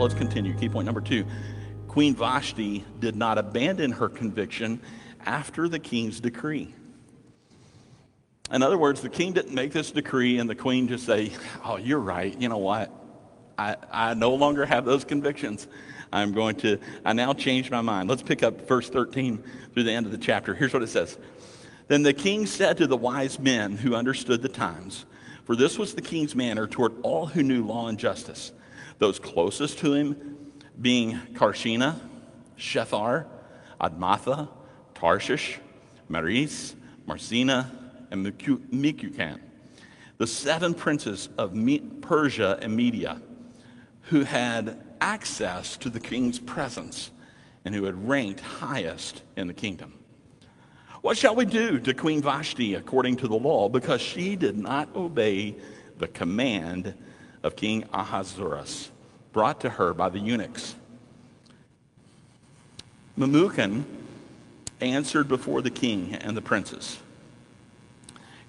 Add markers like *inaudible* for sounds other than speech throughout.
Let's continue. Key point number two Queen Vashti did not abandon her conviction after the king's decree. In other words, the king didn't make this decree and the queen just say, Oh, you're right. You know what? I, I no longer have those convictions. I'm going to, I now change my mind. Let's pick up verse 13 through the end of the chapter. Here's what it says Then the king said to the wise men who understood the times, for this was the king's manner toward all who knew law and justice, those closest to him being Carshena, Shethar, Admatha, Tarshish, Meres, Marsena, and Memucan, the seven princes of Persia and Media, who had access to the king's presence and who had ranked highest in the kingdom. What shall we do to Queen Vashti according to the law? Because she did not obey the command of King Ahasuerus, brought to her by the eunuchs. Memucan answered before the king and the princes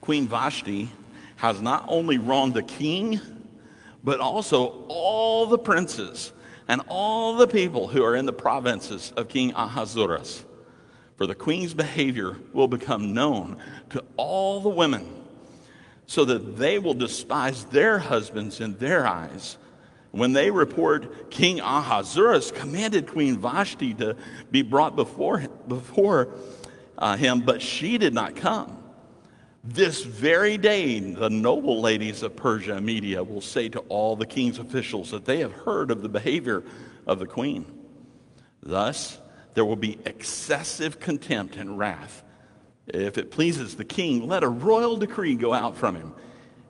Queen Vashti has not only wronged the king, but also all the princes and all the people who are in the provinces of King Ahasuerus. For the queen's behavior will become known to all the women, so that they will despise their husbands in their eyes. When they report King Ahasuerus commanded Queen Vashti to be brought before, before uh, him, but she did not come. This very day, the noble ladies of Persia and Media will say to all the king's officials that they have heard of the behavior of the queen. Thus, there will be excessive contempt and wrath. If it pleases the king, let a royal decree go out from him,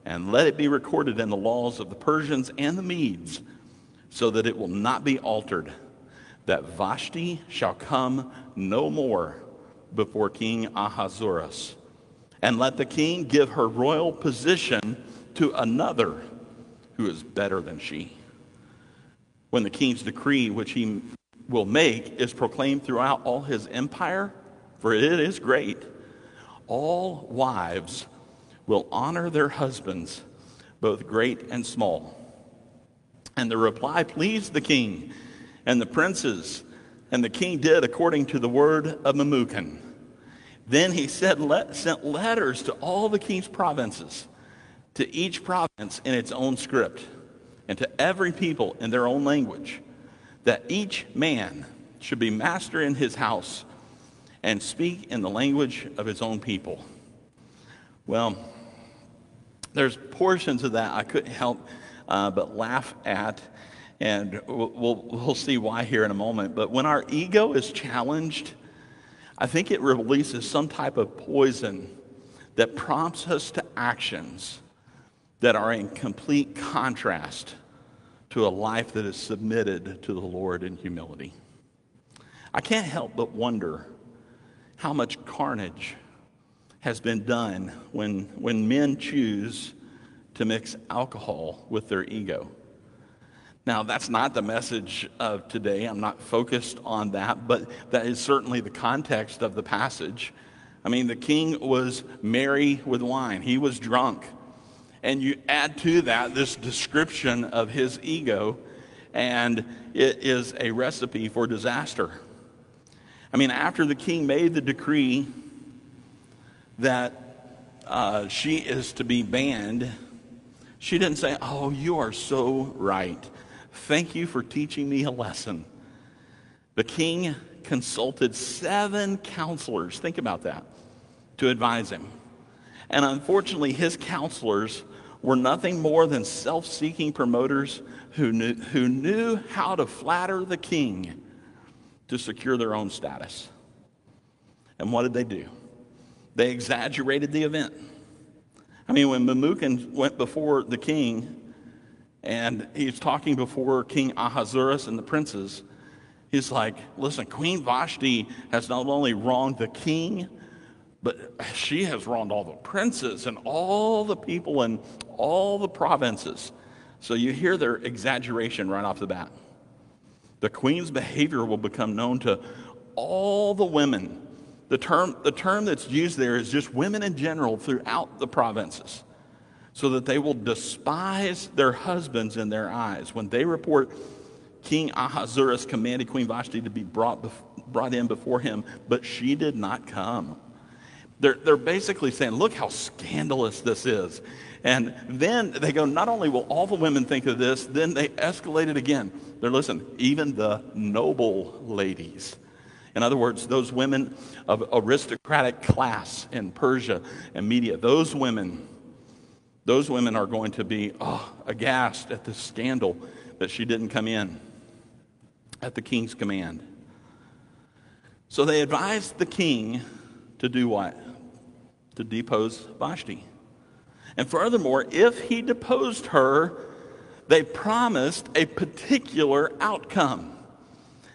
and let it be recorded in the laws of the Persians and the Medes, so that it will not be altered, that Vashti shall come no more before King Ahasuerus and let the king give her royal position to another who is better than she. When the king's decree, which he will make, is proclaimed throughout all his empire, for it is great, all wives will honor their husbands, both great and small. And the reply pleased the king and the princes, and the king did according to the word of Memucan. Then he said, let, sent letters to all the king's provinces, to each province in its own script, and to every people in their own language, that each man should be master in his house and speak in the language of his own people. Well, there's portions of that I couldn't help uh, but laugh at, and we'll, we'll, we'll see why here in a moment. But when our ego is challenged, I think it releases some type of poison that prompts us to actions that are in complete contrast to a life that is submitted to the Lord in humility. I can't help but wonder how much carnage has been done when, when men choose to mix alcohol with their ego. Now, that's not the message of today. I'm not focused on that, but that is certainly the context of the passage. I mean, the king was merry with wine, he was drunk. And you add to that this description of his ego, and it is a recipe for disaster. I mean, after the king made the decree that uh, she is to be banned, she didn't say, Oh, you are so right. Thank you for teaching me a lesson. The king consulted seven counselors, think about that, to advise him. And unfortunately, his counselors were nothing more than self seeking promoters who knew, who knew how to flatter the king to secure their own status. And what did they do? They exaggerated the event. I mean, when Memucan went before the king and he's talking before King Ahasuerus and the princes. He's like, listen, Queen Vashti has not only wronged the king, but she has wronged all the princes and all the people in all the provinces. So you hear their exaggeration right off the bat. The queen's behavior will become known to all the women. The term, the term that's used there is just women in general throughout the provinces so that they will despise their husbands in their eyes. When they report King Ahasuerus commanded Queen Vashti to be brought, brought in before him, but she did not come. They're, they're basically saying, look how scandalous this is. And then they go, not only will all the women think of this, then they escalate it again. They're, listen, even the noble ladies. In other words, those women of aristocratic class in Persia and Media, those women, those women are going to be oh, aghast at this scandal that she didn't come in at the king's command. So they advised the king to do what? To depose Vashti. And furthermore, if he deposed her, they promised a particular outcome.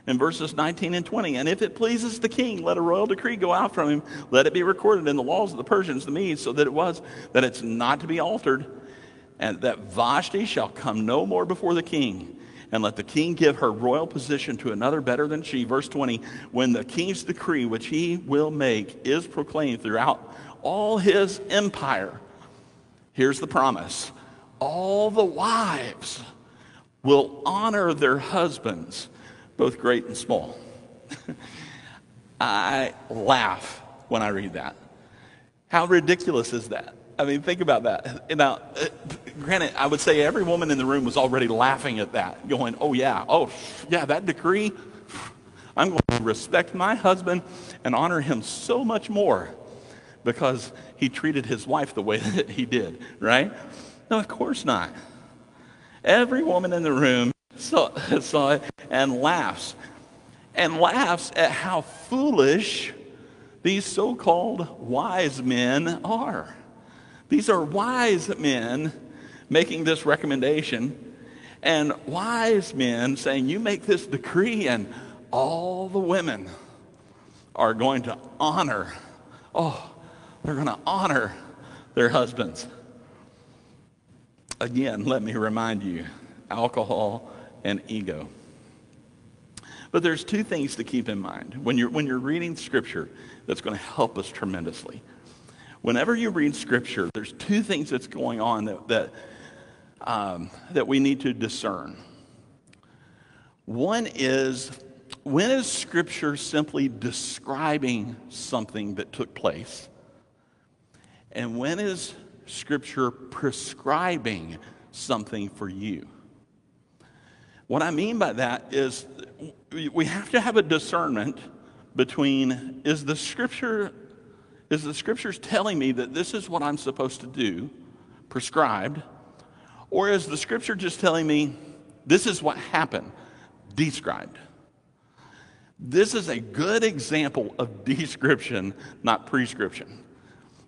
In verses 19 and 20, and if it pleases the king, let a royal decree go out from him. Let it be recorded in the laws of the Persians, the Medes, so that it was, that it's not to be altered, and that Vashti shall come no more before the king and let the king give her royal position to another better than she. Verse 20, when the king's decree, which he will make, is proclaimed throughout all his empire, here's the promise all the wives will honor their husbands, both great and small. *laughs* I laugh when I read that. How ridiculous is that? I mean, think about that. Now, uh, granted, I would say every woman in the room was already laughing at that, going, oh, yeah, oh, yeah, that decree, I'm going to respect my husband and honor him so much more because he treated his wife the way *laughs* that he did, right? No, of course not. Every woman in the room *laughs* saw, saw it and laughs, and laughs at how foolish these so called wise men are. These are wise men making this recommendation, and wise men saying, You make this decree, and all the women are going to honor, oh, they're going to honor their husbands. Again, let me remind you alcohol and ego. But there's two things to keep in mind when you're, when you're reading scripture that's going to help us tremendously. Whenever you read Scripture, there's two things that's going on that, that, um, that we need to discern. One is when is Scripture simply describing something that took place? And when is Scripture prescribing something for you? What I mean by that is we have to have a discernment between is the Scripture is the scriptures telling me that this is what I'm supposed to do, prescribed, or is the scripture just telling me this is what happened, described? This is a good example of *laughs* description, not prescription.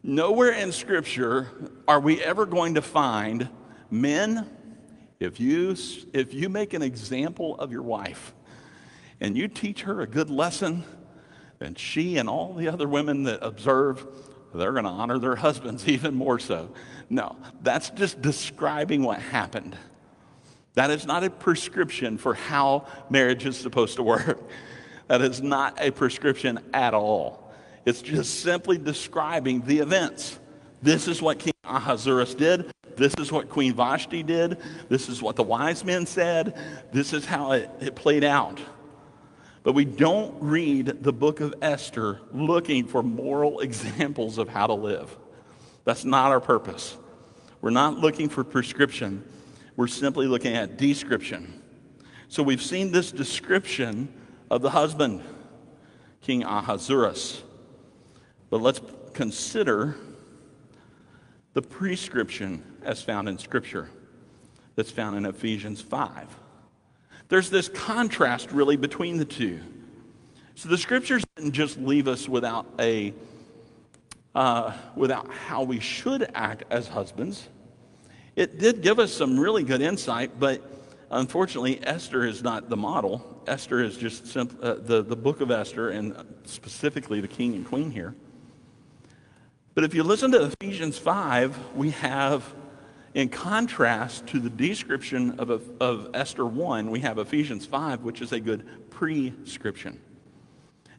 Nowhere in Scripture are we ever going to find men, if you, if you make an example of your wife and you teach her a good lesson, and she and all the other women that observe, they're going to honor their husbands *laughs* even more so. No, that's just describing what happened. That is not a prescription for how marriage is supposed to work. *laughs* That is not a prescription at all. It's just simply describing the events. This is what King Ahasuerus did. This is what Queen Vashti did. This is what the wise men said. This is how it, it played out. But we don't read the book of Esther looking for moral *laughs* examples of how to live. That's not our purpose. We're not looking for prescription. We're simply looking at description. So we've seen this description of the husband, King Ahasuerus. But let's consider the prescription as found in Scripture that's found in Ephesians 5 there's this contrast really between the two. So the scriptures didn't just leave us without a uh, without how we should act as husbands. It did give us some really good insight, but unfortunately, Esther is not the model. Esther is just simple, uh, the, the book of Esther, and specifically the king and queen here. But if you listen to Ephesians 5, we have in contrast to the description of, of Esther 1, we have Ephesians 5, which is a good prescription.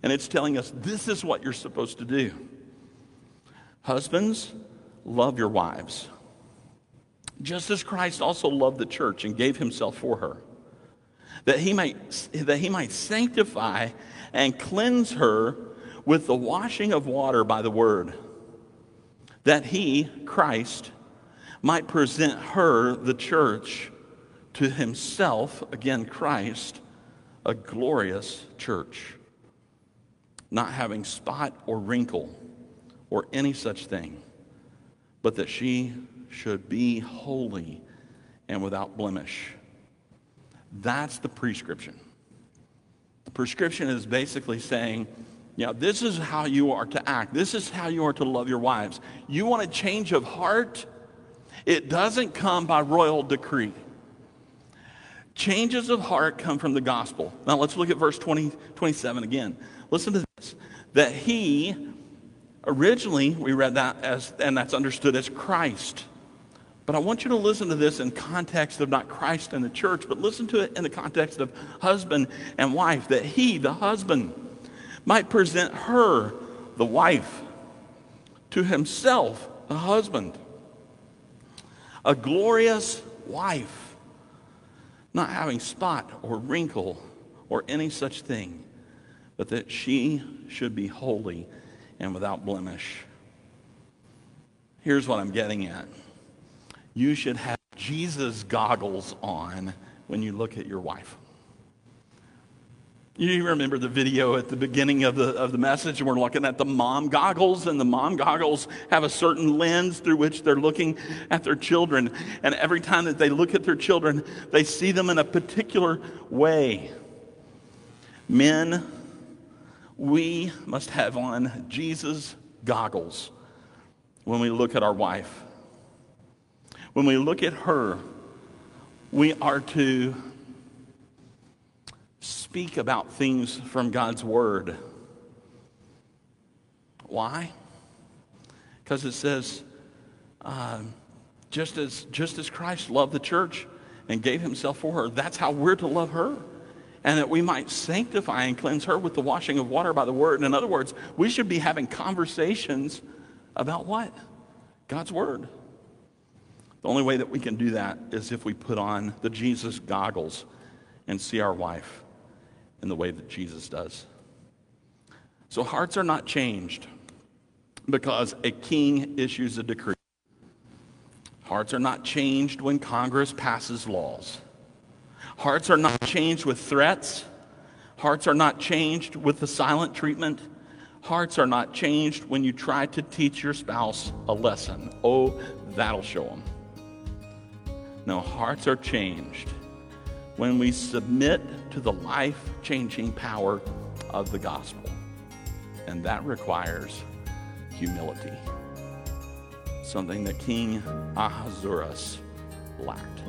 And it's telling us this is what you're supposed to do. Husbands, love your wives. Just as Christ also loved the church and gave himself for her. that he might, that he might sanctify and cleanse her with the washing of water by the word, that he, Christ, might present her, the church, to himself, again, Christ, a glorious church, not having spot or wrinkle or any such thing, but that she should be holy and without blemish. That's the prescription. The prescription is basically saying, yeah, this is how you are to act. This is how you are to love your wives. You want a change of heart? It doesn't come by royal decree. Changes of heart come from the gospel. Now let's look at verse 20, 27 again. Listen to this. That he, originally we read that as, and that's understood as Christ. But I want you to listen to this in context of not Christ and the church, but listen to it in the context of husband and wife. That he, the husband, might present her, the wife, to himself, the husband. A glorious wife, not having spot or wrinkle or any such thing, but that she should be holy and without blemish. Here's what I'm getting at you should have Jesus goggles on when you look at your wife. You remember the video at the beginning of the, of the message, and we're looking at the mom goggles, and the mom goggles have a certain lens through which they're looking at their children. And every time that they look at their children, they see them in a particular way. Men, we must have on Jesus goggles when we look at our wife. When we look at her, we are to speak about things from God's Word. Why? Because it says, uh, just, as, just as Christ loved the church and gave himself for her, that's how we're to love her. And that we might sanctify and cleanse her with the washing of water by the Word. In other words, we should be having conversations about what? God's Word. The only way that we can do that is if we put on the Jesus goggles and see our wife in the way that Jesus does. So hearts are not changed because a king issues a decree. Hearts are not changed when Congress passes laws. Hearts are not changed with threats. Hearts are not changed with the silent treatment. Hearts are not changed when you try to teach your spouse a lesson. Oh, that'll show them. No, hearts are changed when we submit to the life changing power of the gospel. And that requires humility, something that King Ahasuerus lacked.